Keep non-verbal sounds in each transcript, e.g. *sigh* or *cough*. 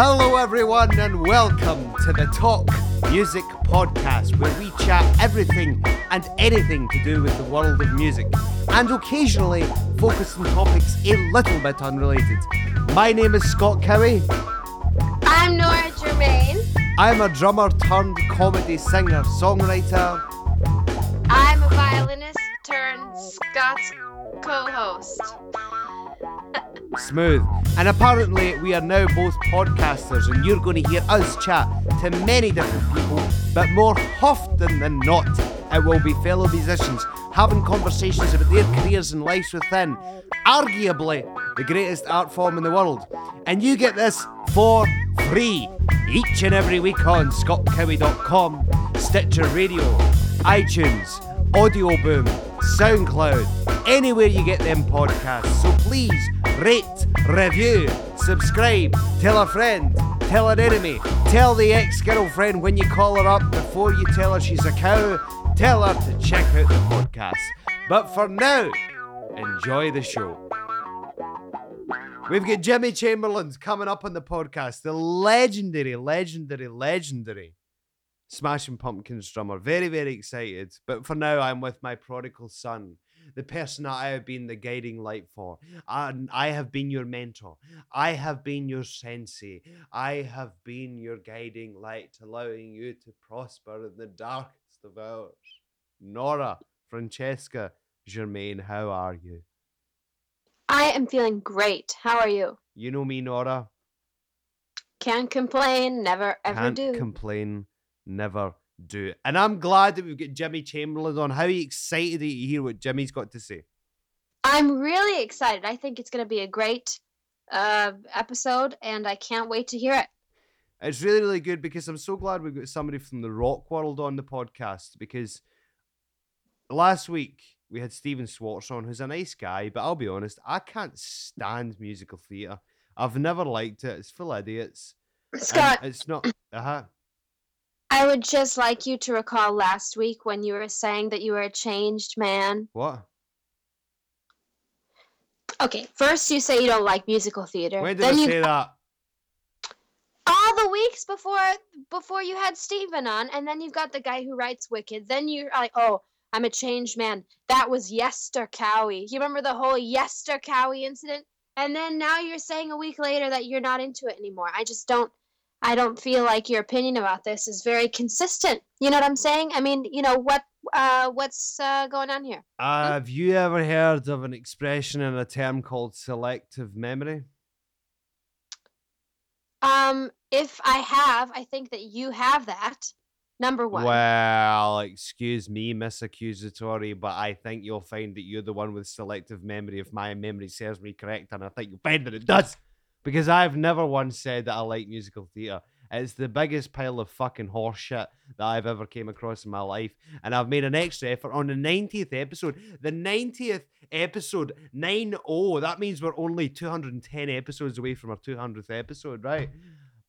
Hello, everyone, and welcome to the Talk Music Podcast, where we chat everything and anything to do with the world of music, and occasionally focus on topics a little bit unrelated. My name is Scott Cowie. I'm Nora Germain. I'm a drummer turned comedy singer songwriter. I'm a violinist turned Scott's co-host. Smooth. And apparently, we are now both podcasters, and you're going to hear us chat to many different people, but more often than not, it will be fellow musicians having conversations about their careers and lives within, arguably the greatest art form in the world. And you get this for free each and every week on scottcowie.com, Stitcher Radio, iTunes, Audio Boom, SoundCloud, anywhere you get them podcasts. So please rate, review, subscribe, tell a friend, tell an enemy, tell the ex girlfriend when you call her up before you tell her she's a cow, tell her to check out the podcast. But for now, enjoy the show. We've got Jimmy Chamberlin's coming up on the podcast, the legendary, legendary, legendary Smashing Pumpkins drummer. Very, very excited. But for now, I'm with my prodigal son, the person that I have been the guiding light for. And I have been your mentor. I have been your sensei. I have been your guiding light, allowing you to prosper in the darkest of hours. Nora, Francesca, Germain, how are you? I am feeling great. How are you? You know me, Nora. Can't complain, never ever Can't do. complain, never do. And I'm glad that we've got Jimmy Chamberlin on. How excited are you to hear what Jimmy's got to say? I'm really excited. I think it's going to be a great uh, episode, and I can't wait to hear it. It's really, really good because I'm so glad we've got somebody from the rock world on the podcast because last week we had Stephen Schwartz on, who's a nice guy, but I'll be honest, I can't stand musical theatre. I've never liked it. It's full of idiots. and Scott, it's not. Uh huh. I would just like you to recall last week when you were saying that you were a changed man. What? Okay, first you say you don't like musical theater. When did then I you say that? all the weeks before before you had Stephen on, and then you've got the guy who writes Wicked. Then you're like, oh, I'm a changed man. That was Yester Cowie. You remember the whole Yester Cowie incident? And then now you're saying a week later that you're not into it anymore. I just don't I don't feel like your opinion about this is very consistent. You know what I'm saying? I mean, you know what uh what's uh, going on here? Uh, Have you ever heard of an expression and a term called selective memory? Um if I have, I think that you have that. Number 1. Well, excuse me, Miss Accusatory, but I think you'll find that you're the one with selective memory if my memory serves me correct, and I think you'll find that it does. Because I've never once said that I like musical theatre. It's the biggest pile of fucking horse shit that I've ever came across in my life. And I've made an extra effort on the 90th episode. The 90th episode, 9 0. That means we're only 210 episodes away from our 200th episode, right?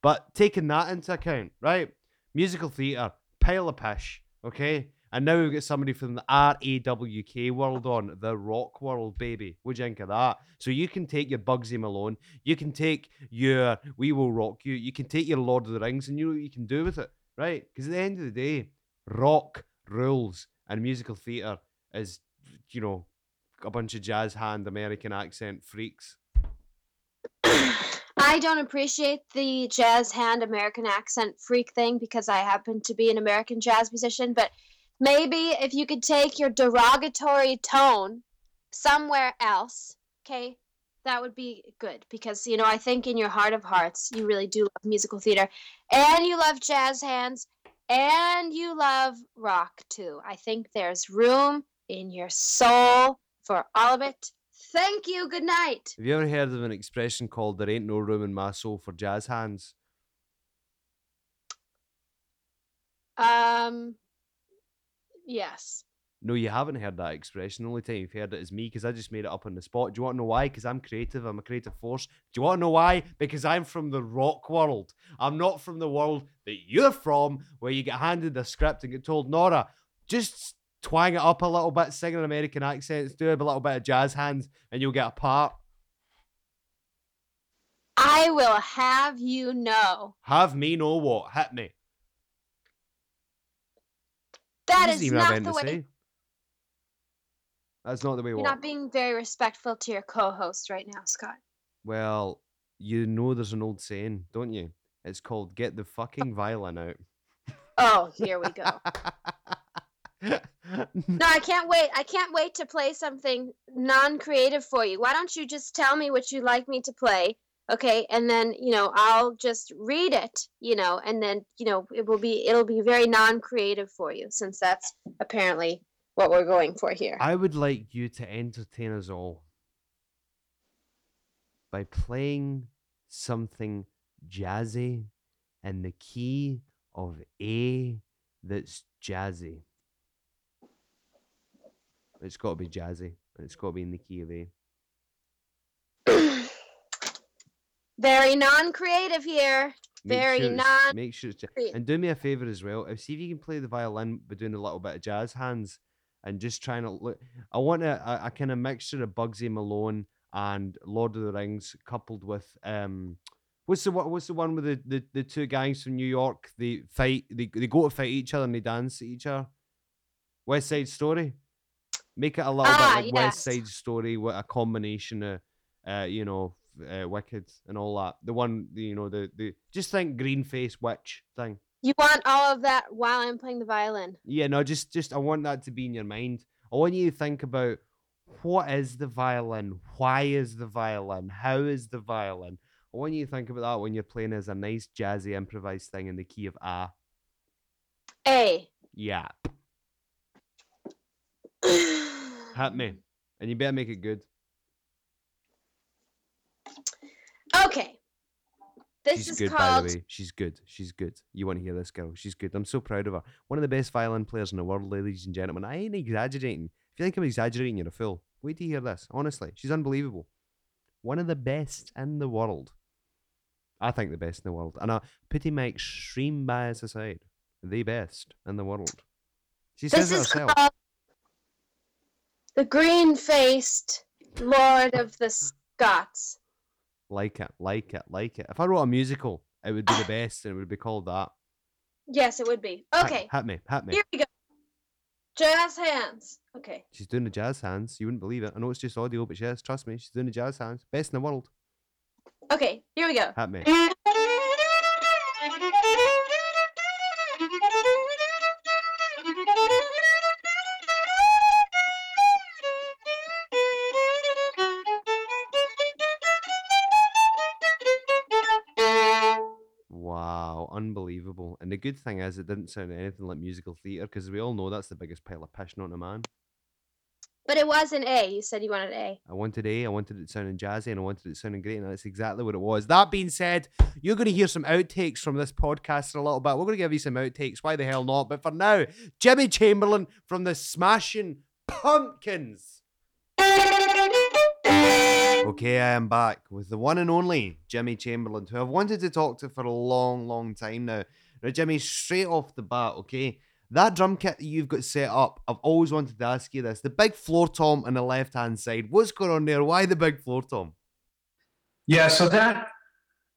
But taking that into account, right? Musical theatre, pile of pish, okay? And now we've got somebody from the RAWK world on, the rock world, baby. What do you think of that? So you can take your Bugsy Malone, you can take your We Will Rock You, you can take your Lord of the Rings, and you know what you can do with it, right? Because at the end of the day, rock rules, and musical theatre is, you know, a bunch of jazz hand American accent freaks. I don't appreciate the jazz hand American accent freak thing because I happen to be an American jazz musician, but maybe if you could take your derogatory tone somewhere else, okay, that would be good because, you know, I think in your heart of hearts, you really do love musical theater and you love jazz hands and you love rock too. I think there's room in your soul for all of it. Thank you. Good night. Have you ever heard of an expression called "There ain't no room in my soul for jazz hands"? Um, yes. No, you haven't heard that expression. The only time you've heard it is me because I just made it up on the spot. Do you want to know why? Because I'm creative. I'm a creative force. Do you want to know why? Because I'm from the rock world. I'm not from the world that you're from, where you get handed a script and get told, Nora, just twang it up a little bit, sing an American accents, do a little bit of jazz hands, and you'll get a part. I will have you know Have me know what? Hit me. That is doesn't even have not the way. say. That's not the way. You're What? not being very respectful to your co-host right now, Scott. Well, you know there's an old saying, don't you? It's called "Get the fucking violin out." Oh, here we go. *laughs* No, I can't wait. I can't wait to play something non-creative for you. Why don't you just tell me what you'd like me to play? Okay, and then, you know, I'll just read it, you know, and then, you know, it will be it'll be very non-creative for you since that's apparently what we're going for here. I would like you to entertain us all by playing something jazzy in the key of A that's jazzy. It's got to be jazzy, and it's got to be in the key of A. very non-creative here. Make Very sure it's- non- Make sure it's ja- and do me a favor as well. See if you can play the violin by doing a little bit of jazz hands and just trying to look. I want a, a, a kind of mixture of Bugsy Malone and Lord of the Rings coupled with um. What's the one? What's the one with the, the, the two gangs from New York? They fight. They, they go to fight each other and they dance at each other. West Side Story. Make it a little Ah, bit like West yes. Side Story with a combination of, uh, you know, uh, Wicked and all that. The one, the, you know, the the just think green face witch thing. You want all of that while I'm playing the violin. Yeah, no, just just I want that to be in your mind. I want you to think about what is the violin? Why is the violin? How is the violin? I want you to think about that when you're playing as a nice jazzy improvised thing in the key of A. A. Yeah. *sighs* Hit me. And you better make it good. Okay. This She's is good, by the way. She's good. She's good. You want to hear this girl? She's good. I'm so proud of her. One of the best violin players in the world, ladies and gentlemen. I ain't exaggerating. If you think I'm exaggerating, you're a fool. Wait to hear this. Honestly, she's unbelievable. One of the best in the world. I think the best in the world. And I putting my extreme bias aside, the best in the world. She says This it is herself. the green-faced Lord of the Scots. Like it, like it, like it. If I wrote a musical, it would be the best and it would be called that. Yes, it would be. Hit- Okay, Hit me, hit me. here we go. Jazz hands. Okay. She's doing the jazz hands. You wouldn't believe it. I know it's just audio, but yes, trust me, she's doing the jazz hands. Best in the world. Okay, here we go. Hit me. Mm. Unbelievable. And the good thing is, it didn't sound anything like musical theatre because we all know that's the biggest pile of piss known to man. But it was an A. You said you wanted A. I wanted A, I wanted it sounding jazzy, and I wanted it sounding great, and that's exactly what it was. That being said, you're going to hear some outtakes from this podcast in a little bit. We're going to give you some outtakes. Why the hell not? But for now, Jimmy Chamberlin from the Smashing Pumpkins. Okay, I am back with the one and only Jimmy Chamberlin, who I've wanted to talk to for a long, long time now. Now, Jimmy, straight off the bat, okay, that drum kit that you've got set up, I've always wanted to ask you this. The big floor tom on the left hand side, what's going on there? Why the big floor tom? Yeah, so that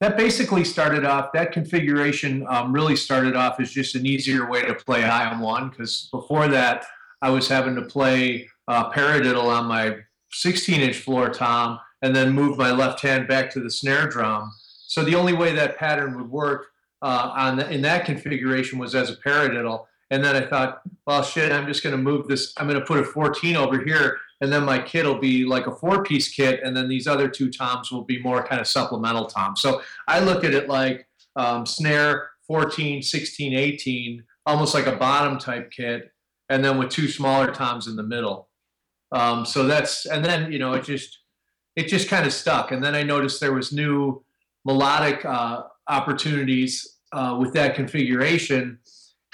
that basically started off. That configuration um, really started off as just an easier way to play high on one. Because before that, I was having to play uh, paradiddle on my 16-inch floor tom, and then move my left hand back to the snare drum. So the only way that pattern would work uh, on the, in that configuration was as a paradiddle. And then I thought, well, shit, I'm just going to move this. I'm going to put a 14 over here, and then my kit will be like a four-piece kit, and then these other two toms will be more kind of supplemental toms. So I look at it like um, snare 14, 16, 18, almost like a Bonham type kit, and then with two smaller toms in the middle. Um, so that's and then you know it just it just kind of stuck. And then I noticed there was new melodic uh, opportunities uh, with that configuration,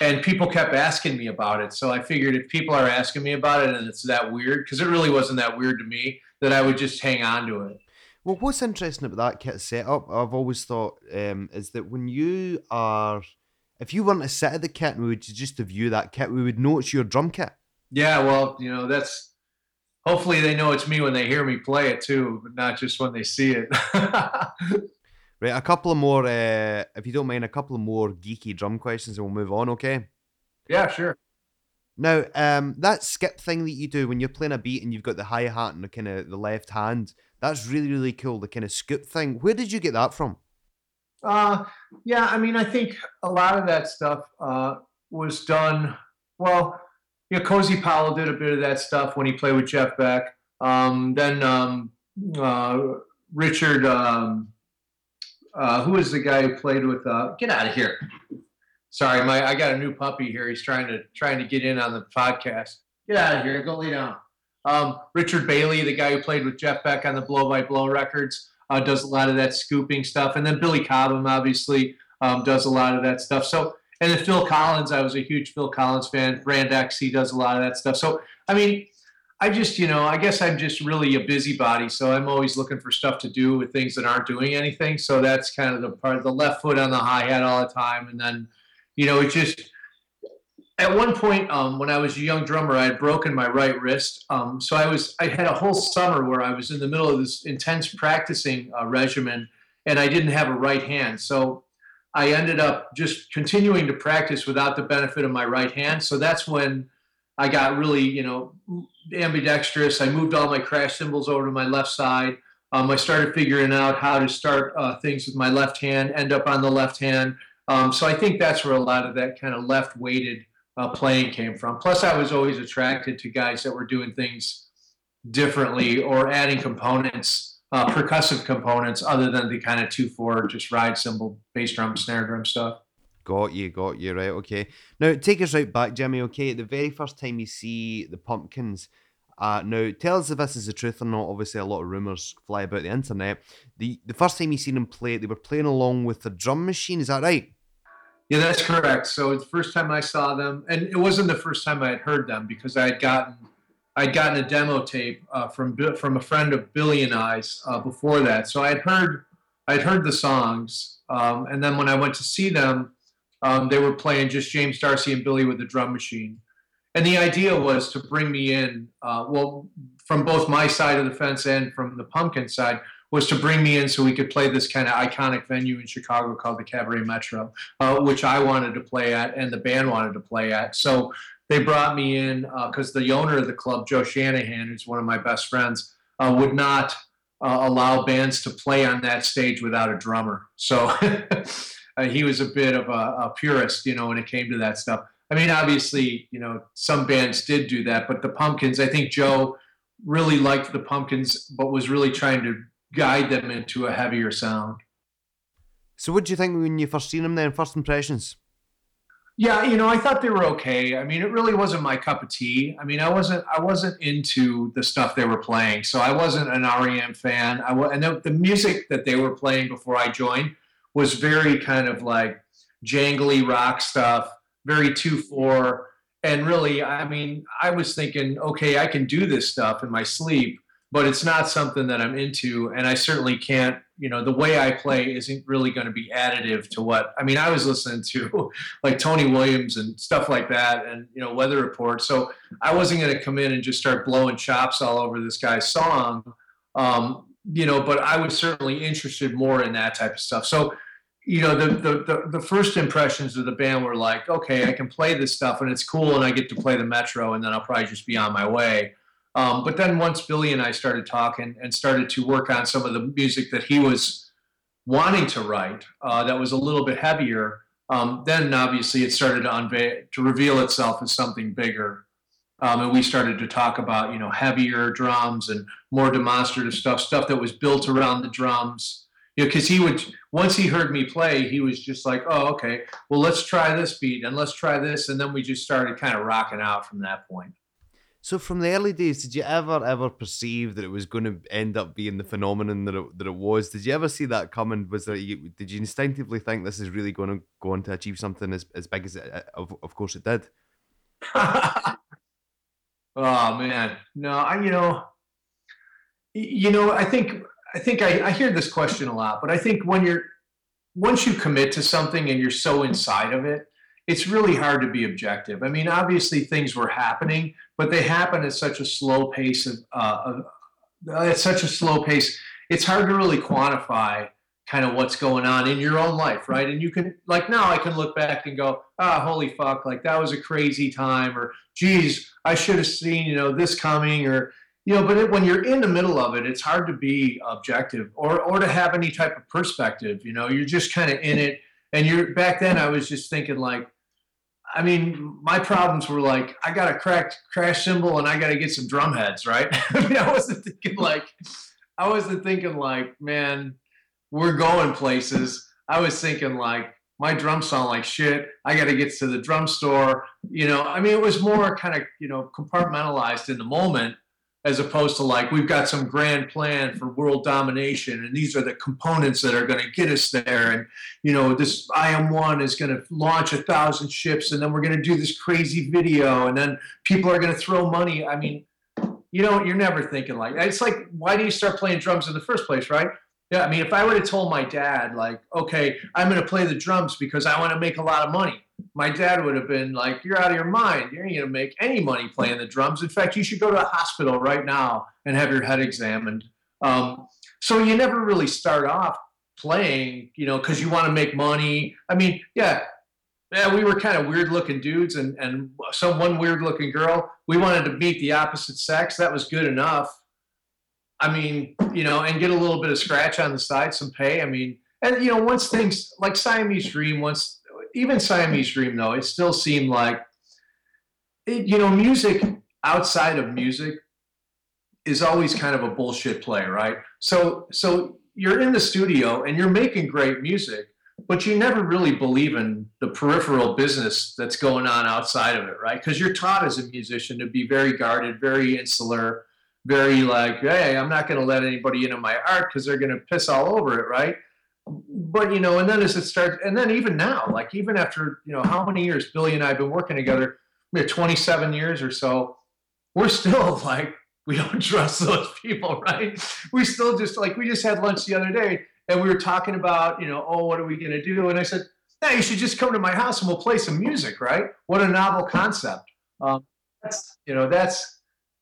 and people kept asking me about it. So I figured if people are asking me about it and it's that weird, because it really wasn't that weird to me, that I would just hang on to it. Well, what's interesting about that kit setup, I've always thought, um, is that when you are, if you weren't to sit at the kit and we would just to view that kit, we would know it's your drum kit. Yeah, well, you know, that's hopefully they know it's me when they hear me play it too, but not just when they see it. *laughs* Right, a couple of more, uh, if you don't mind, a couple of more geeky drum questions, and we'll move on. Okay. Yeah, sure. Now, um, that skip thing that you do when you're playing a beat and you've got the hi hat and the kind of the left hand, that's really really cool. The kind of scoop thing. Where did you get that from? Uh, yeah, I mean, I think a lot of that stuff uh, was done. Well, know, Cozy Powell did a bit of that stuff when he played with Jeff Beck. Um, then um, uh, Richard, um, uh, who was the guy who played with? Uh, get out of here! Sorry, my I got a new puppy here. He's trying to trying to get in on the podcast. Get out of here! Go lay down. Um, Richard Bailey, the guy who played with Jeff Beck on the Blow by Blow records, uh, does a lot of that scooping stuff. And then Billy Cobham obviously um, does a lot of that stuff. So, and then Phil Collins, I was a huge Phil Collins fan. Brand X, he does a lot of that stuff. So, I mean, I just, you know, I guess I'm just really a busybody. So I'm always looking for stuff to do with things that aren't doing anything. So that's kind of the part, the left foot on the hi hat all the time. And then, you know, it just, at one point um, when I was a young drummer, I had broken my right wrist. Um, so I was I had a whole summer where I was in the middle of this intense practicing uh, regimen, and I didn't have a right hand. So I ended up just continuing to practice without the benefit of my right hand. So that's when I got really you know ambidextrous. I moved all my crash cymbals over to my left side. Um, I started figuring out how to start uh, things with my left hand, end up on the left hand. Um, so I think that's where a lot of that kind of left weighted uh, playing came from. Plus, I was always attracted to guys that were doing things differently or adding components, uh, percussive components, other than the kind of two four just ride cymbal, bass drum, snare drum stuff. Got you, got you, right, okay. Now, take us right back, Jimmy, okay? The very first time you see the Pumpkins, uh, now, tell us if this is the truth or not. Obviously, a lot of rumours fly about the internet. The the first time you seen them play, they were playing along with the drum machine, is that right? Yeah, that's correct. So the first time I saw them, and it wasn't the first time I had heard them because I had gotten I'd gotten a demo tape uh, from from a friend of Billy and I's uh, before that. So I had heard I'd heard the songs, um, and then when I went to see them, um, they were playing just James D'Arcy and Billy with the drum machine. And the idea was to bring me in, uh, well, from both my side of the fence and from the Pumpkin side, was to bring me in so we could play this kind of iconic venue in Chicago called the Cabaret Metro, uh, which I wanted to play at and the band wanted to play at. So they brought me in because uh, the owner of the club, Joe Shanahan, who's one of my best friends, uh, would not uh, allow bands to play on that stage without a drummer. So *laughs* uh, he was a bit of a, a purist, you know, when it came to that stuff. I mean, obviously, you know, some bands did do that, but the Pumpkins, I think Joe really liked the Pumpkins, but was really trying to guide them into a heavier sound. So, what do you think when you first seen them? Then, first impressions? Yeah, you know, I thought they were okay. I mean, it really wasn't my cup of tea. I mean, I wasn't, I wasn't into the stuff they were playing, so I wasn't an REM fan. I was, and the, the music that they were playing before I joined was very kind of like jangly rock stuff, very two four, and really, I mean, I was thinking, okay, I can do this stuff in my sleep but it's not something that I'm into. And I certainly can't, you know, the way I play isn't really going to be additive to what, I mean, I was listening to *laughs* like Tony Williams and stuff like that and, you know, Weather Report. So I wasn't going to come in and just start blowing chops all over this guy's song. Um, you know, but I was certainly interested more in that type of stuff. So, you know, the, the, the, the first impressions of the band were like, okay, I can play this stuff and it's cool and I get to play the Metro and then I'll probably just be on my way um, but then once Billy and I started talking and started to work on some of the music that he was wanting to write, uh, that was a little bit heavier. Um, then obviously it started to unveil to reveal itself as something bigger. Um, and we started to talk about you know heavier drums and more demonstrative stuff, stuff that was built around the drums. You know, because he would once he heard me play, he was just like, "Oh, okay, well let's try this beat and let's try this," and then we just started kind of rocking out from that point. So from the early days, did you ever ever perceive that it was going to end up being the phenomenon that it, that it was? Did you ever see that coming? Was there did you instinctively think this is really going to go on to achieve something as, as big as it? Of, of course, it did. *laughs* oh man, no, I you know, you know, I think I think I, I hear this question a lot, but I think when you're once you commit to something and you're so inside of it, it's really hard to be objective. I mean, obviously things were happening, but they happen at such a slow pace of, uh, of at such a slow pace. It's hard to really quantify kind of what's going on in your own life, right? And you can like now I can look back and go, ah, holy fuck, like that was a crazy time, or geez, I should have seen you know this coming, or you know. But it, when you're in the middle of it, it's hard to be objective or or to have any type of perspective. You know, you're just kind of in it, and you're back then. I was just thinking like. I mean, my problems were like, I got a cracked crash cymbal and I got to get some drum heads, right? *laughs* I mean, I wasn't thinking like, I wasn't thinking like, man, we're going places. I was thinking like my drums sound like shit. I got to get to the drum store. You know, I mean, it was more kind of you know compartmentalized in the moment as opposed to like we've got some grand plan for world domination and these are the components that are going to get us there and you know this im1 is going to launch a thousand ships and then we're going to do this crazy video and then people are going to throw money. I mean you know you're never thinking like it's like why do you start playing drums in the first place right yeah, I mean, if I would have told my dad, like, okay, I'm going to play the drums because I want to make a lot of money, my dad would have been like, you're out of your mind. You're going to make any money playing the drums. In fact, you should go to a hospital right now and have your head examined. Um, so you never really start off playing, you know, because you want to make money. I mean, yeah, yeah, we were kind of weird looking dudes and, and some one weird looking girl. We wanted to meet the opposite sex. That was good enough. I mean, you know, and get a little bit of scratch on the side, some pay. I mean, and you know, once things like Siamese Dream, once even Siamese Dream though, it still seemed like, it, you know, music outside of music is always kind of a bullshit play, right? So, so you're in the studio and you're making great music, but you never really believe in the peripheral business that's going on outside of it, right? Because you're taught as a musician to be very guarded, very insular very like, hey, I'm not going to let anybody into my art because they're going to piss all over it, right? But you know, and then as it starts, and then even now, like even after you know how many years Billy and I have been working together, 27 years or so, we're still *laughs* like we don't trust those people, *laughs* right? We still just like we just had lunch the other day and we were talking about you know oh what are we going to do? And I said, yeah, you should just come to my house and we'll play some music, right? What a novel concept. Um, that's you know that's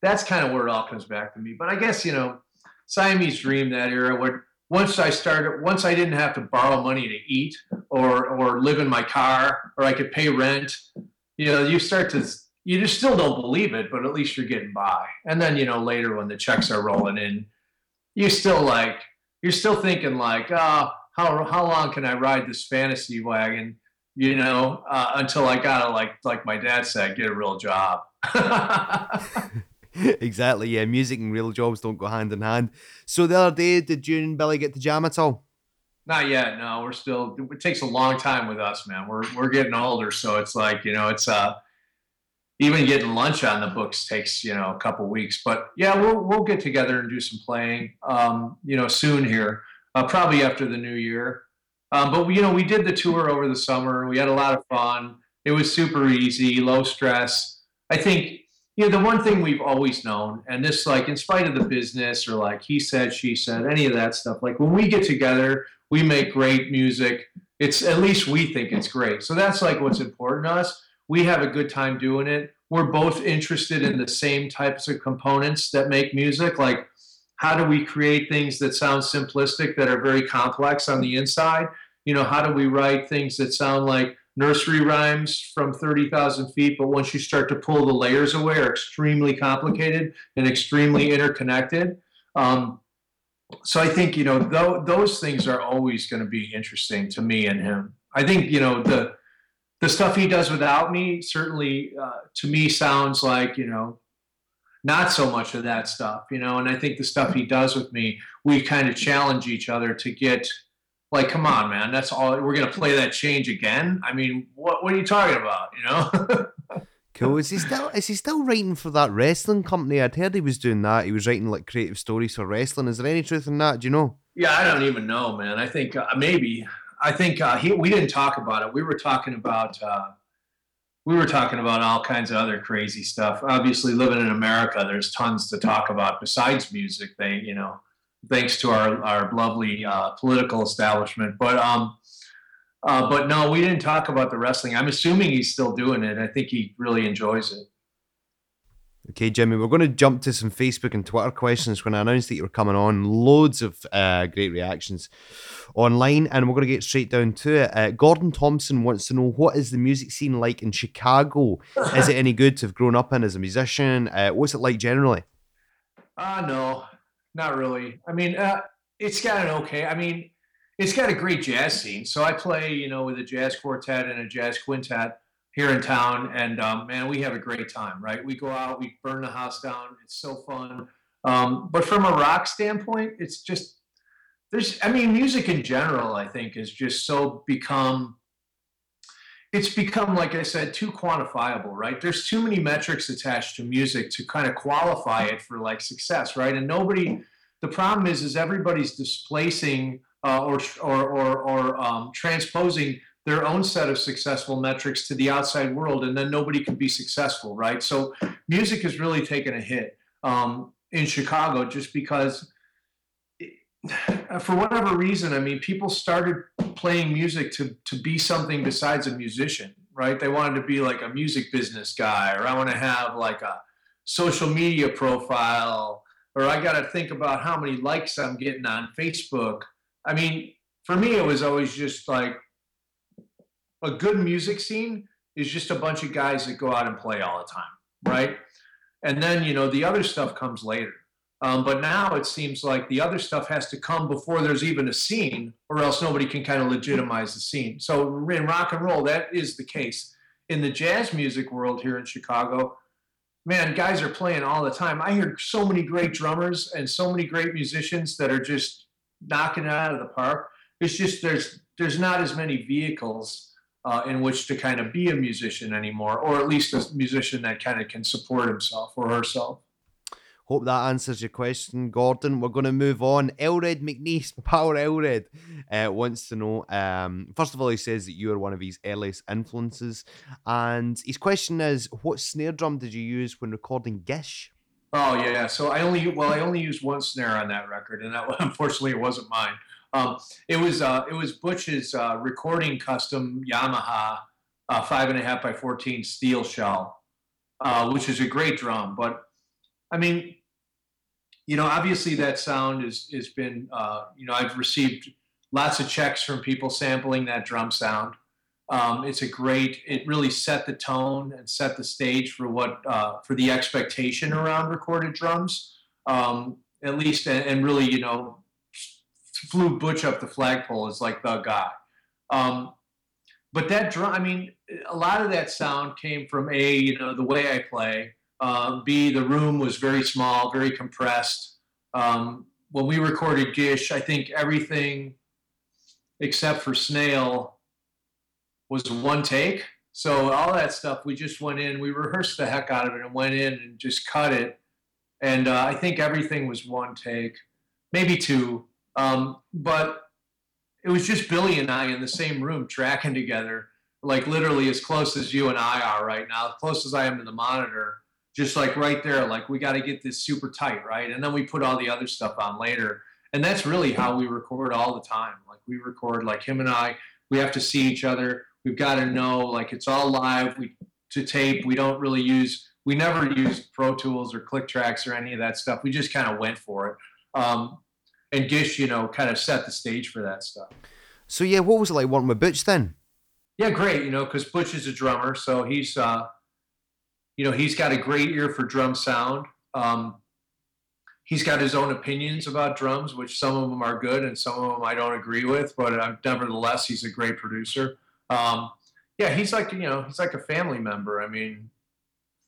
that's kind of where it all comes back to me. But I guess you know, Siamese Dream that era when once I started, once I didn't have to borrow money to eat or or live in my car or I could pay rent, you know, you start to you just still don't believe it, but at least you're getting by. And then you know later when the checks are rolling in, you still like you're still thinking like, oh, how how long can I ride this fantasy wagon? You know, uh, until I gotta like like my dad said, get a real job. *laughs* *laughs* exactly, yeah. Music and real jobs don't go hand in hand. So the other day, did you and Billy get to jam at all? Not yet. No, we're still. It takes a long time with us, man. We're we're getting older, so it's like you know, it's uh, even getting lunch on the books takes you know a couple weeks. But yeah, we'll we'll get together and do some playing, um, you know, soon here, uh, probably after the new year. Um, but you know, we did the tour over the summer. We had a lot of fun. It was super easy, low stress. I think you know the one thing we've always known and this like in spite of the business or like he said she said any of that stuff like when we get together we make great music. It's at least we think it's great. So that's like what's important to us. We have a good time doing it. We're both interested in the same types of components that make music like how do we create things that sound simplistic that are very complex on the inside? You know how do we write things that sound like nursery rhymes from 30,000 feet, but once you start to pull the layers away, are extremely complicated and extremely interconnected. Um, so I think you know th- those things are always going to be interesting to me and him. I think you know the the stuff he does without me certainly uh, to me sounds like you know not so much of that stuff, you know. And I think the stuff he does with me, we kind of challenge each other to get like, come on, man, that's all. We're gonna play that change again. I mean, what what are you talking about? You know. *laughs* cool. Is he still is he still writing for that wrestling company? I'd heard he was doing that. He was writing like creative stories for wrestling. Is there any truth in that? Do you know? Yeah, I don't even know, man. I think uh, maybe. I think uh, he. We didn't talk about it. We were talking about. Uh, we were talking about all kinds of other crazy stuff. Obviously, living in America, there's tons to talk about besides music. They, you know, thanks to our our lovely uh, political establishment. But um, uh, but no, we didn't talk about the wrestling. I'm assuming he's still doing it. I think he really enjoys it. Okay, Jimmy, we're going to jump to some Facebook and Twitter questions when I announced that you were coming on. Loads of uh, great reactions online, and we're going to get straight down to it. Uh, Gordon Thompson wants to know what is the music scene like in Chicago? is it any good to have grown up in as a musician? Uh, what's it like generally? Uh, no, not really. I mean, uh, it's got an okay. I mean, it's got a great jazz scene. So I play, you know, with a jazz quartet and a jazz quintet here in town, and um, man, we have a great time. Right? We go out, we burn the house down. It's so fun. Um, but from a rock standpoint, it's just there's. I mean, music in general, I think, has just so become. It's become, like I said, too quantifiable, right? There's too many metrics attached to music to kind of qualify it for like success, right? And nobody. The problem is, is everybody's displacing uh, or or or, or um, transposing their own set of successful metrics to the outside world, and then nobody can be successful, right? So music has really taken a hit um, in Chicago just because, *sighs* for whatever reason, I mean, people started playing music to to be something besides a musician, right? They wanted to be like a music business guy, or I want to have like a social media profile, or I got to think about how many likes I'm getting on Facebook. I mean, for me, it was always just like a good music scene is just a bunch of guys that go out and play all the time, right? And then you know the other stuff comes later. Um, but now it seems like the other stuff has to come before there's even a scene, or else nobody can kind of legitimize the scene. So in rock and roll, that is the case. In the jazz music world here in Chicago, man, guys are playing all the time. I hear so many great drummers and so many great musicians that are just knocking it out of the park. It's just there's there's not as many vehicles uh, in which to kind of be a musician anymore, or at least a musician that kind of can support himself or herself. Hope that answers your question, Gordon. We're going to move on. Elred McNeese, *laughs* Power Elred, uh, wants to know. Um, first of all, he says that you are one of his earliest influences, and his question is, what snare drum did you use when recording Gish? Oh yeah, so I only well I only used one snare on that record, and that *laughs* unfortunately it wasn't mine. Um, it was uh, it was Butch's uh, recording custom Yamaha uh, five and a half by fourteen steel shell, uh, which is a great drum. But I mean, you know, obviously that sound is has been uh, you know I've received lots of checks from people sampling that drum sound. Um, it's a great. It really set the tone and set the stage for what uh, for the expectation around recorded drums. Um, at least, and, and really, you know, flew Butch up the flagpole as like the guy. Um, but that drum, I mean, a lot of that sound came from a, you know, the way I play. Uh, B, the room was very small, very compressed. Um, when we recorded Gish, I think everything except for Snail was one take. So all that stuff, we just went in, we rehearsed the heck out of it and went in and just cut it. And uh, I think everything was one take, maybe two. Um, but it was just Billy and I in the same room tracking together, like literally as close as you and I are right now, as close as I am to the monitor, just like right there. Like we got to get this super tight, right? And then we put all the other stuff on later. And that's really how we record all the time. Like we record, like him and I, we have to see each other. We've got to know, like it's all live. We to tape. We don't really use. We never use Pro Tools or Click Tracks or any of that stuff. We just kind of went for it. Um, and Gish, you know, kind of set the stage for that stuff. So yeah, what was it like working with Butch then? Yeah, great. You know, because Butch is a drummer, so he's, uh, you know, he's got a great ear for drum sound. Um, he's got his own opinions about drums, which some of them are good and some of them I don't agree with, but uh, nevertheless, he's a great producer. Um, yeah, he's like you know, he's like a family member. I mean,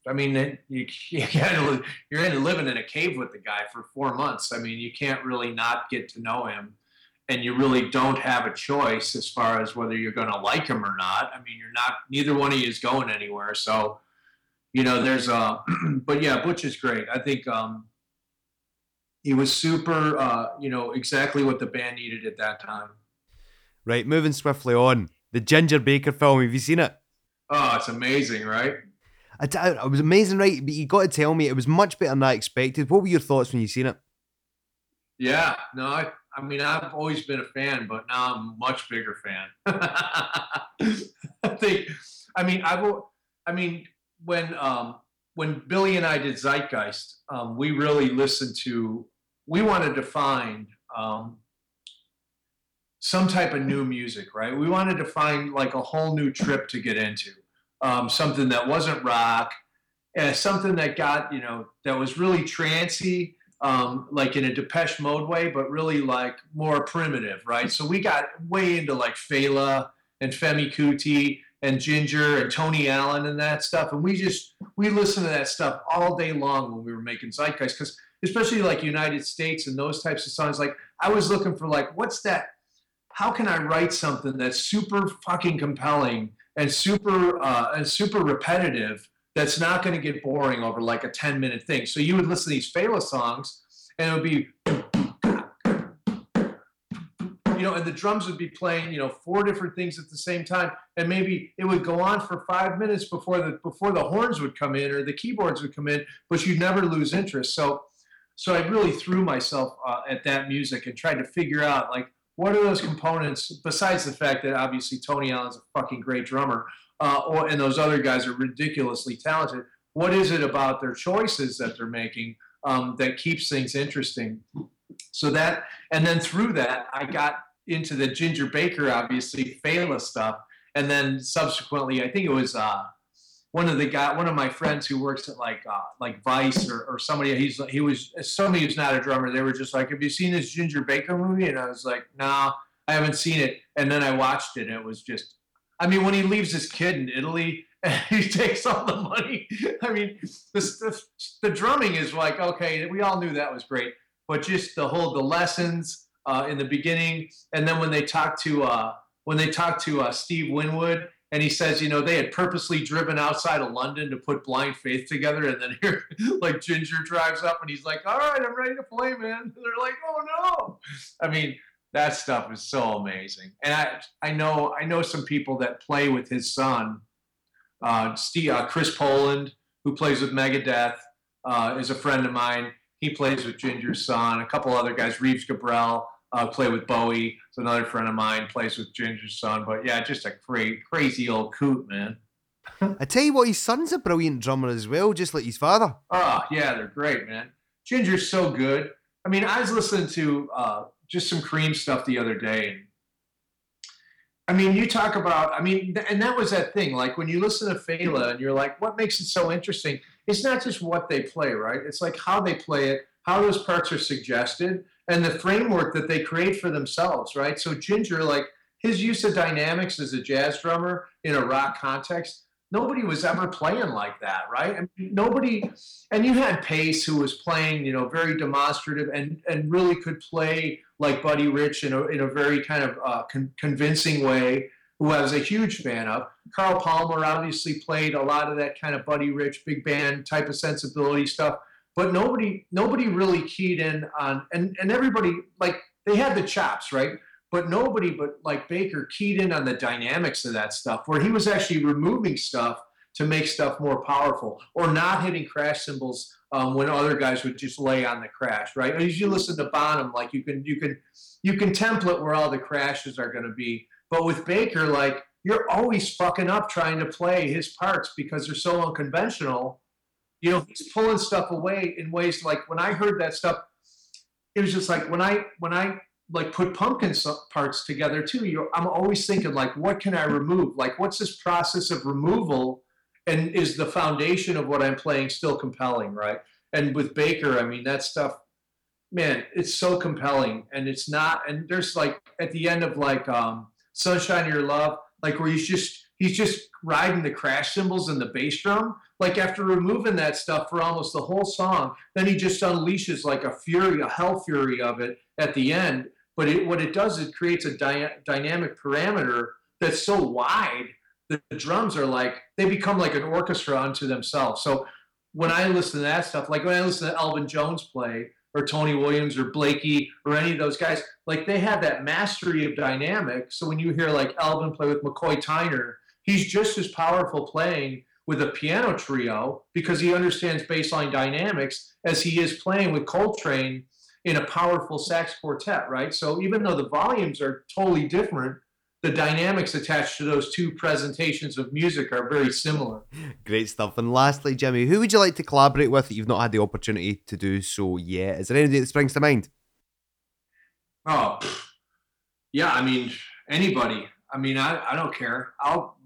I mean, you, *laughs* you you're in living in a cave with the guy for four months. I mean, you can't really not get to know him, and you really don't have a choice as far as whether you're going to like him or not. I mean, you're not. Neither one of you is going anywhere. So, you know, there's a. *clears throat* but yeah, Butch is great. I think um, he was super. Uh, you know, exactly what the band needed at that time. Right, moving swiftly on. The Ginger Baker film. Have you seen it? Oh, it's amazing, right? I, t- was amazing, right? But you got to tell me it was much better than I expected. What were your thoughts when you seen it? Yeah, no, I, I mean, I've always been a fan, but now I'm a much bigger fan. *laughs* I think, I mean, I will, I mean, when um, when Billy and I did Zeitgeist, um, we really listened to. We wanted to find um, some type of new music, right? We wanted to find like a whole new trip to get into, um, something that wasn't rock, and something that got you know that was really trancy, um, like in a Depeche Mode way, but really like more primitive, right? So we got way into like Fela and Femi Kuti and Ginger and Tony Allen and that stuff, and we just we listened to that stuff all day long when we were making Zeitgeist, because especially like United States and those types of songs, like I was looking for like what's that how can I write something that's super fucking compelling and super uh, and super repetitive that's not going to get boring over like a 10 minute thing. So you would listen to these Fela songs and it would be know, and the drums would be playing, you know, four different things at the same time, and maybe it would go on for five minutes before the before the horns would come in or the keyboards would come in, but you'd never lose interest. So, so I really threw myself uh, at that music and tried to figure out like what are those components besides the fact that obviously Tony Allen's a fucking great drummer, uh, or, and those other guys are ridiculously talented. What is it about their choices that they're making um, that keeps things interesting? So that, and then through that, I got into the Ginger Baker, obviously Fela stuff, and then subsequently, I think it was uh, one of the guy, one of my friends who works at like uh, like Vice or, or somebody. He's he was somebody who's not a drummer. They were just like, "Have you seen this Ginger Baker movie?" And I was like, "No, nah, I haven't seen it." And then I watched it, and it was just, I mean, when he leaves his kid in Italy *laughs* he takes all the money. *laughs* I mean, this, the the drumming is like, okay, we all knew that was great, but just the whole the lessons uh, in the beginning, and then when they talk to uh, when they talk to uh, Steve Winwood and he says, you know, they had purposely driven outside of London to put Blind Faith together, and then *laughs* here, like Ginger drives up, and he's like, "All right, I'm ready to play, man." And *laughs* they're like, "Oh no!" I mean, that stuff is so amazing, and I I know I know some people that play with his son, uh, Steve, uh, Chris Poland, who plays with Megadeth, uh, is a friend of mine. He plays with Ginger's son. A couple other guys, Reeves Gabrels uh, play with Bowie. It's another friend of mine, plays with Ginger's son. But yeah, just a great, crazy old coot, man. I tell you what, his son's a brilliant drummer as well, just like his father. Oh, yeah, they're great, man. Ginger's so good. I mean, I was listening to uh, just some Cream stuff the other day. And, I mean, you talk about, I mean, and that was that thing. Like when you listen to Fela and you're like, what makes it so interesting? It's not just what they play, right? It's like how they play it, how those parts are suggested and the framework that they create for themselves, right? So Ginger, like his use of dynamics as a jazz drummer in a rock context, nobody was ever playing like that, right? Mean, nobody, and you had Paice who was playing, you know, very demonstrative and and really could play like Buddy Rich in a in a very kind of uh, con- convincing way. Who I was a huge fan of. Carl Palmer obviously played a lot of that kind of Buddy Rich big band type of sensibility stuff but nobody nobody really keyed in on and and everybody like they had the chops right? But nobody but like baker keyed in on the dynamics of that stuff where he was actually removing stuff to make stuff more powerful or not hitting crash cymbals um, when other guys would just lay on the crash right? As you listen to bonham like you can you can you can template where all the crashes are going to be. But with baker like you're always fucking up trying to play his parts because they're so unconventional you know, he's pulling stuff away in ways like when I heard that stuff, it was just like when I when I like put pumpkin parts together too. You, I'm always thinking like, what can I remove? Like, what's this process of removal? And is the foundation of what I'm playing still compelling, right? And with Baker, I mean, that stuff, man, it's so compelling. And it's not. And there's like at the end of like um, Sunshine Your Love, like where he's just he's just riding the crash cymbals and the bass drum. Like after removing that stuff for almost the whole song, then he just unleashes like a fury, a hell fury of it at the end. But it, what it does is it creates a dy- dynamic parameter that's so wide that the drums are like they become like an orchestra unto themselves. So when I listen to that stuff, like when I listen to Elvin Jones play or Tony Williams or Blakey or any of those guys, like they have that mastery of dynamic. So when you hear like Elvin play with McCoy Tyner, he's just as powerful playing with a piano trio because he understands bassline dynamics as he is playing with Coltrane in a powerful sax quartet, right? So even though the volumes are totally different, the dynamics attached to those two presentations of music are very similar. Great stuff. And lastly, Jimmy, who would you like to collaborate with that you've not had the opportunity to do so yet? Is there anybody that springs to mind? Oh, yeah. I mean, anybody. I mean, I, I don't care. I'll.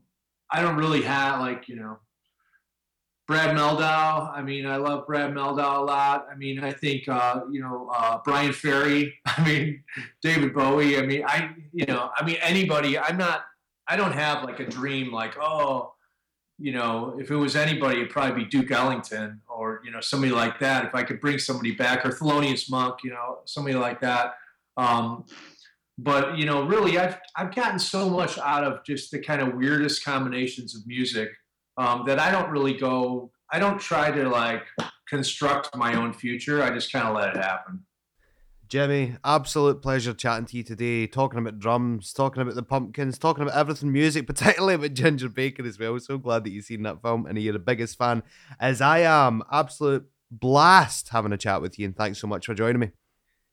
I don't really have like you know. Brad Mehldau. I mean, I love Brad Mehldau a lot. I mean, I think uh, you know uh, Bryan Ferry. *laughs* I mean, David Bowie. I mean, I you know, I mean anybody. I'm not. I don't have like a dream like oh, you know, if it was anybody, it'd probably be Duke Ellington or you know somebody like that. If I could bring somebody back or Thelonious Monk, you know, somebody like that. Um, but you know, really, I've I've gotten so much out of just the kind of weirdest combinations of music um, that I don't really go. I don't try to like construct my own future. I just kind of let it happen. Jimmy, absolute pleasure chatting to you today, talking about drums, talking about the pumpkins, talking about everything music, *laughs* particularly about Ginger Baker as well. So glad that you've seen that film and you're the biggest fan as I am. Absolute blast having a chat with you, and thanks so much for joining me.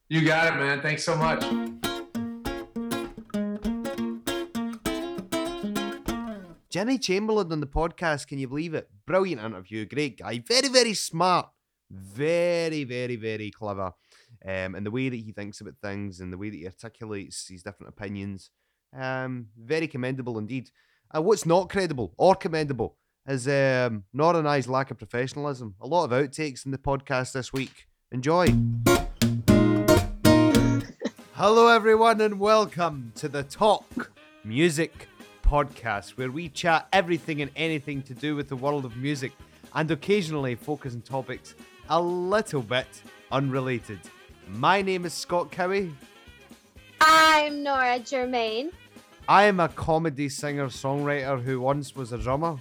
You got it, man. Thanks so much. Jimmy Chamberlin on the podcast, can you believe it? Brilliant interview, great guy, very, very smart, very, very, very clever. Um, and the way that he thinks about things and the way that he articulates his different opinions, um, very commendable indeed. Uh, what's not credible or commendable is um, and I's lack of professionalism. A lot of outtakes in the podcast this week. Enjoy. Hello, everyone, and welcome to the Talk Music Podcast, where we chat everything and anything to do with the world of music and occasionally focus on topics a little bit unrelated. My name is Scott Cowie. I'm Nora Germain. I am a comedy singer songwriter who once was a drummer.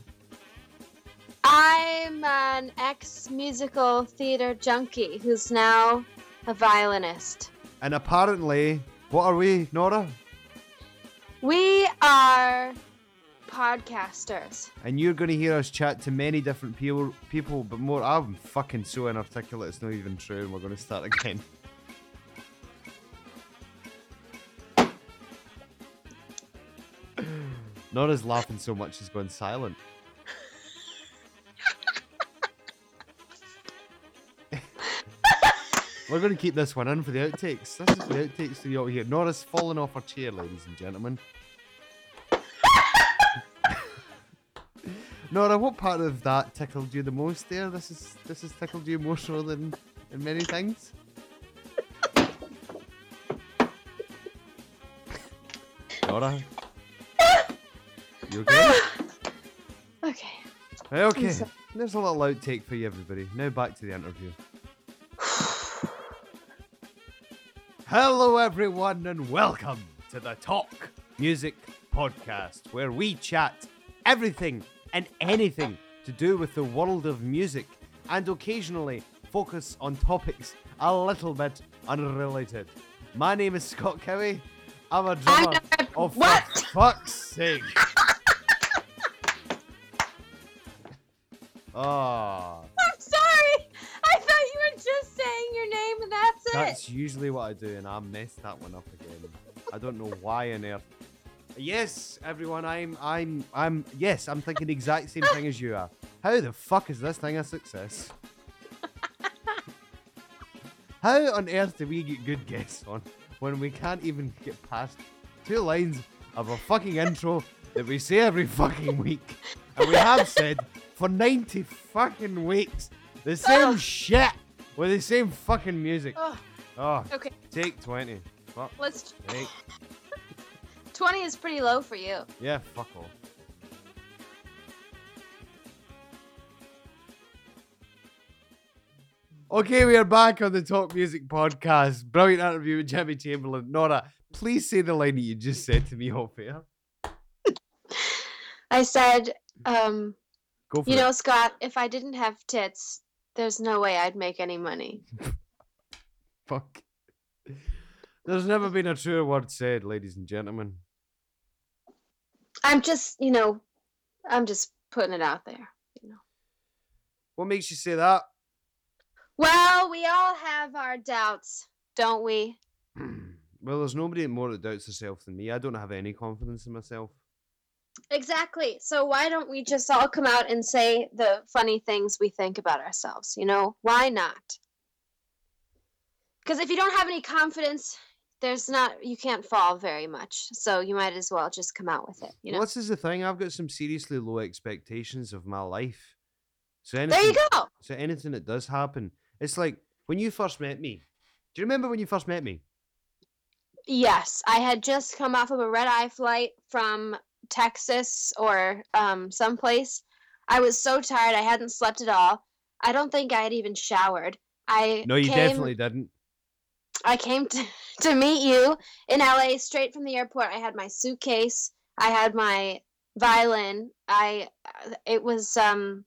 I'm an ex musical theater junkie who's now a violinist. And apparently, what are we, Nora? We are podcasters. And you're going to hear us chat to many different people, people, but more. I'm fucking so inarticulate, it's not even true, and we're going to start again. *laughs* Nora's laughing so much she's going silent. We're going to keep this one in for the outtakes. This is the outtakes to you all here. Nora's fallen off her chair, ladies and gentlemen. *laughs* Nora, what part of that tickled you the most there? This is this has tickled you more so than, than many things? Nora? You okay? *sighs* Okay. Okay. There's a little outtake for you, everybody. Now back to the interview. Hello, everyone, and welcome to the Talk Music Podcast, where we chat everything and anything to do with the world of music and occasionally focus on topics a little bit unrelated. My name is Scott Cowie. I'm a drummer. Oh, for What? fuck's sake. Oh, *laughs* it. that's usually what I do, and I messed that one up again. I don't know why on earth. Yes, everyone, I'm, I'm, I'm. Yes, I'm thinking the exact same thing as you are. How the fuck is this thing a success? How on earth do we get good guests on when we can't even get past two lines of a fucking intro that we say every fucking week? And we have said for 90 fucking weeks the same Ugh. shit with the same fucking music. Oh, Oh, okay, take 20. Fuck. let's. Take. 20 is pretty low for you. Yeah, fuck off. Okay, we are back on the Talk Music Podcast. Brilliant interview with Jimmy Chamberlin. Nora, please say the line that you just said to me off air. I said, um, Go for you it. know, Scott, if I didn't have tits, there's no way I'd make any money. *laughs* Fuck. There's never been a truer word said, ladies and gentlemen. I'm just, you know, I'm just putting it out there. You know. What makes you say that? Well, we all have our doubts, don't we? *clears throat* Well, there's nobody more that doubts herself than me. I don't have any confidence in myself. Exactly. So why don't we just all come out and say the funny things we think about ourselves? You know, why not? Because if you don't have any confidence, there's not you can't fall very much. So you might as well just come out with it. You know. Well, this is the thing. I've got some seriously low expectations of my life. So anything, there you go. so anything that does happen, it's like when you first met me. Do you remember when you first met me? Yes, I had just come off of a red eye flight from Texas or um, someplace. I was so tired. I hadn't slept at all. I don't think I had even showered. I No, you came, definitely didn't. I came to, *laughs* to meet you in LA straight from the airport. I had my suitcase. I had my violin. I uh, it was um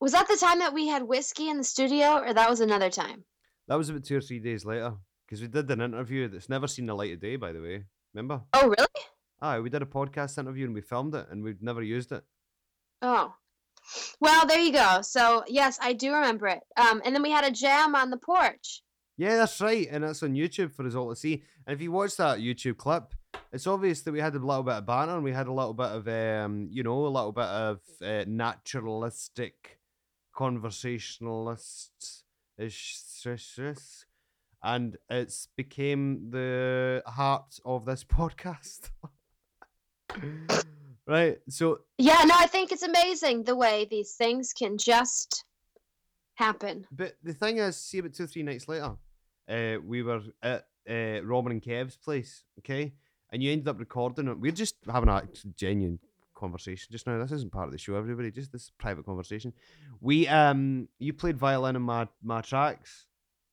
was that the time that we had whiskey in the studio or that was another time? That was about two or three days later because we did an interview that's never seen the light of day. By the way, remember? Oh, really? Ah, we did a podcast interview and we filmed it and we've never used it. Oh. Well, there you go. So, yes, I do remember it. Um and then we had a jam on the porch. Yeah, that's right, and it's on YouTube for us all to see. And if you watch that YouTube clip, it's obvious that we had a little bit of banter and we had a little bit of, um, you know, a little bit of uh, naturalistic conversationalists ish, and it's became the heart of this *laughs* podcast. Right, so Yeah, no, I think it's amazing the way these things can just happen. But the thing is, see, about two or three nights later, uh, we were at uh, Robin and Kev's place, okay? And you ended up recording it. We're just having a genuine conversation just now. This isn't part of the show, everybody. Just this private conversation. We um, you played violin in my my tracks.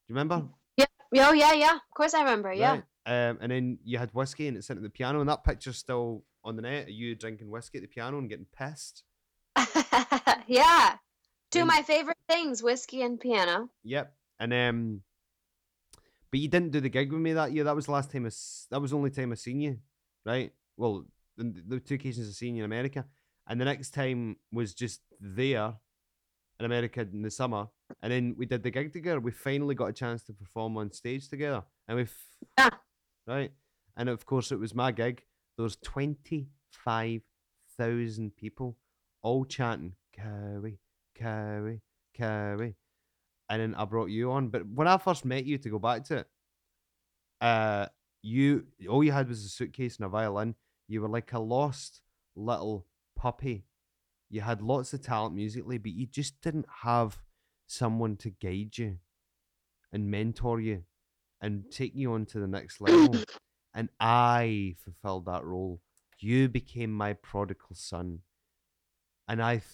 Do you remember? Yeah. Oh, yeah, yeah. Of course I remember. Yeah. Right. Um, and then you had whiskey and it sent at the piano, and that picture's still on the net. of You drinking whiskey at the piano and getting pissed. *laughs* yeah. Two And- of my favorite things, whiskey and piano. Yep. And um but you didn't do the gig with me that year. That was the last time I that was the only time I seen you, right? Well, the, the two occasions I seen you in America. And the next time was just there in America in the summer. And then we did the gig together. We finally got a chance to perform on stage together. And we f- Yeah. right. And of course it was my gig. There was twenty five thousand people all chanting, Carrie, Carrie, Carrie. And then I brought you on. But when I first met you to go back to it, uh you all you had was a suitcase and a violin. You were like a lost little puppy. You had lots of talent musically, but you just didn't have someone to guide you and mentor you and take you on to the next level. *coughs* and I fulfilled that role. You became my prodigal son. And I th-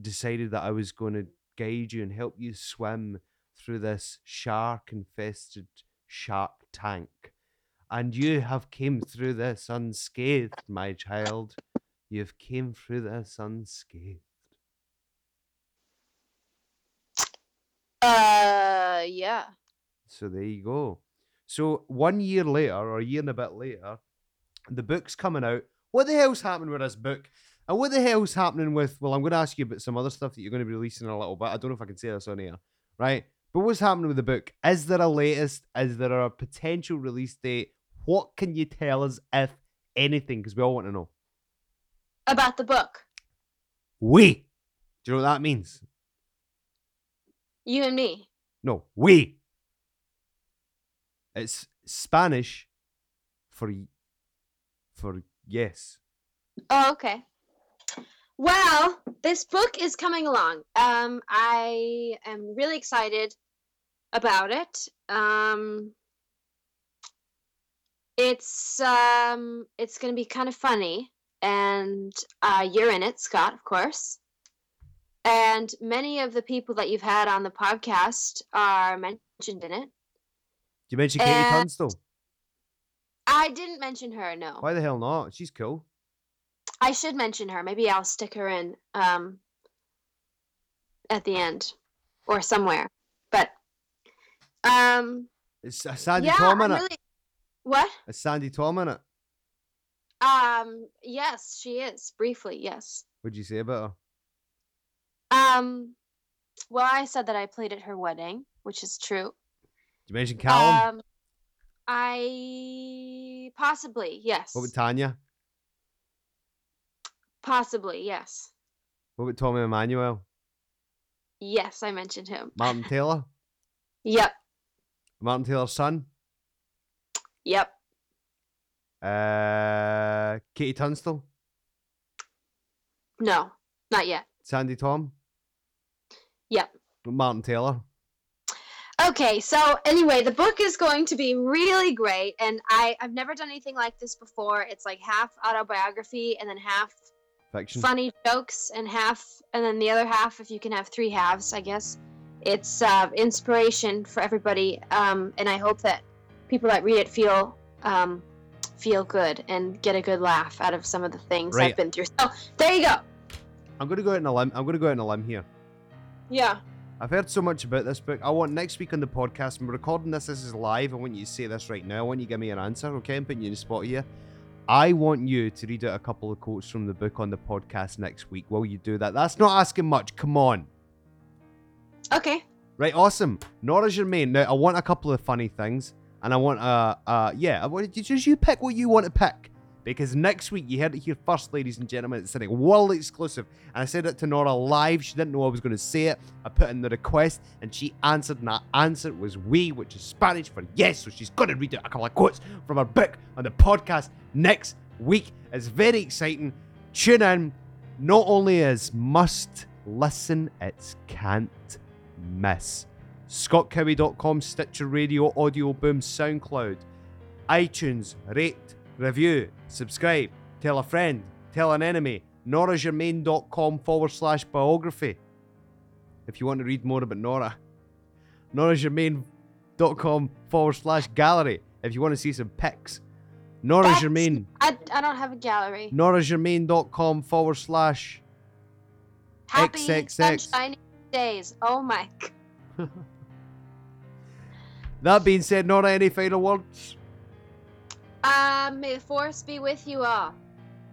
decided that I was going to guide you and help you swim through this shark infested shark tank. And you have came through this unscathed, my child. You've came through this unscathed. Uh, yeah. So there you go. So one year later, or a year and a bit later, the book's coming out. What the hell's happening with this book? And what the hell's happening with? Well, I'm going to ask you about some other stuff that you're going to be releasing in a little bit. I don't know if I can say this on air, right? But what's happening with the book? Is there a latest? Is there a potential release date? What can you tell us, if anything? Because we all want to know. About the book. We. Do you know what that means? You and me. No, we. It's Spanish for for yes. Oh, okay. Well, this book is coming along. Um, I am really excited about it. Um, it's um, it's gonna be kind of funny, and uh, you're in it, Scott, of course. And many of the people that you've had on the podcast are mentioned in it. You mention Katie Uh, Tunstall? I didn't mention her, no. Why the hell not? She's cool. I should mention her. Maybe I'll stick her in um, at the end or somewhere. But um, It's uh, Sandy yeah, Tom in I'm it. really. What? It's Sandi Thom in it. Um, yes, she is briefly. Yes. What'd you say about her? Um, well, I said that I played at her wedding, which is true. Did you mention Callum? Um, I possibly yes. What about Tanya? Possibly yes. What about Tommy Emmanuel? Yes, I mentioned him. Martin *laughs* Taylor? Yep. Martin Taylor's son? Yep. Uh, KT Tunstall? No, not yet. Sandi Thom? Yep. Martin Taylor? Okay, so anyway, the book is going to be really great, and I I've never done anything like this before. It's like half autobiography and then half Fiction? funny jokes and half and then the other half if you can have three halves i guess it's uh, inspiration for everybody um, and i hope that people that read it feel um, feel good and get a good laugh out of some of the things Right. i've been through so there you go I'm gonna go out on a limb. I'm gonna go out on a limb here. yeah I've heard so much about this book. I want next week on the podcast, we're recording this. This is live. I want you to say this right now. I want you to give me an answer, okay? I'm putting you in the spot here. I want you to read out a couple of quotes from the book on the podcast next week. Will you do that? That's not asking much. Come on. okay Right, awesome. Nora Germain. Now, I want a couple of funny things, and I want, uh, uh, yeah, I want just you pick what you want to pick. Because next week, you heard it here first, ladies and gentlemen. It's a world exclusive. And I said it to Nora live. She didn't know I was going to say it. I put in the request, and she answered, and that answer was we, which is Spanish for yes. So she's going to read out a couple of quotes from her book on the podcast next week. It's very exciting. Tune in. Not only is must listen, it's can't miss. ScottCowie.com, Stitcher Radio, Audio Boom, SoundCloud, iTunes, rate, review, subscribe, tell a friend, tell an enemy, noragermain.com forward slash biography. If you want to read more about Nora, noragermain.com forward slash gallery. If you want to see some pics, Nora Germain, I, I don't have a gallery noragermain.com forward slash happy XXX. sunshiny days oh my *laughs* *laughs* That being said, Nora, any final words? Uh, may the force be with you all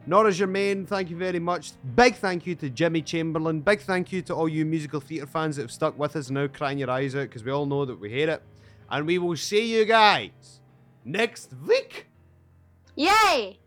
Nora Germain. Thank you very much. Big thank you to Jimmy Chamberlin. Big thank you to all you musical theatre fans that have stuck with us and now crying your eyes out because we all know that we hate it. And we will see you guys next week. yay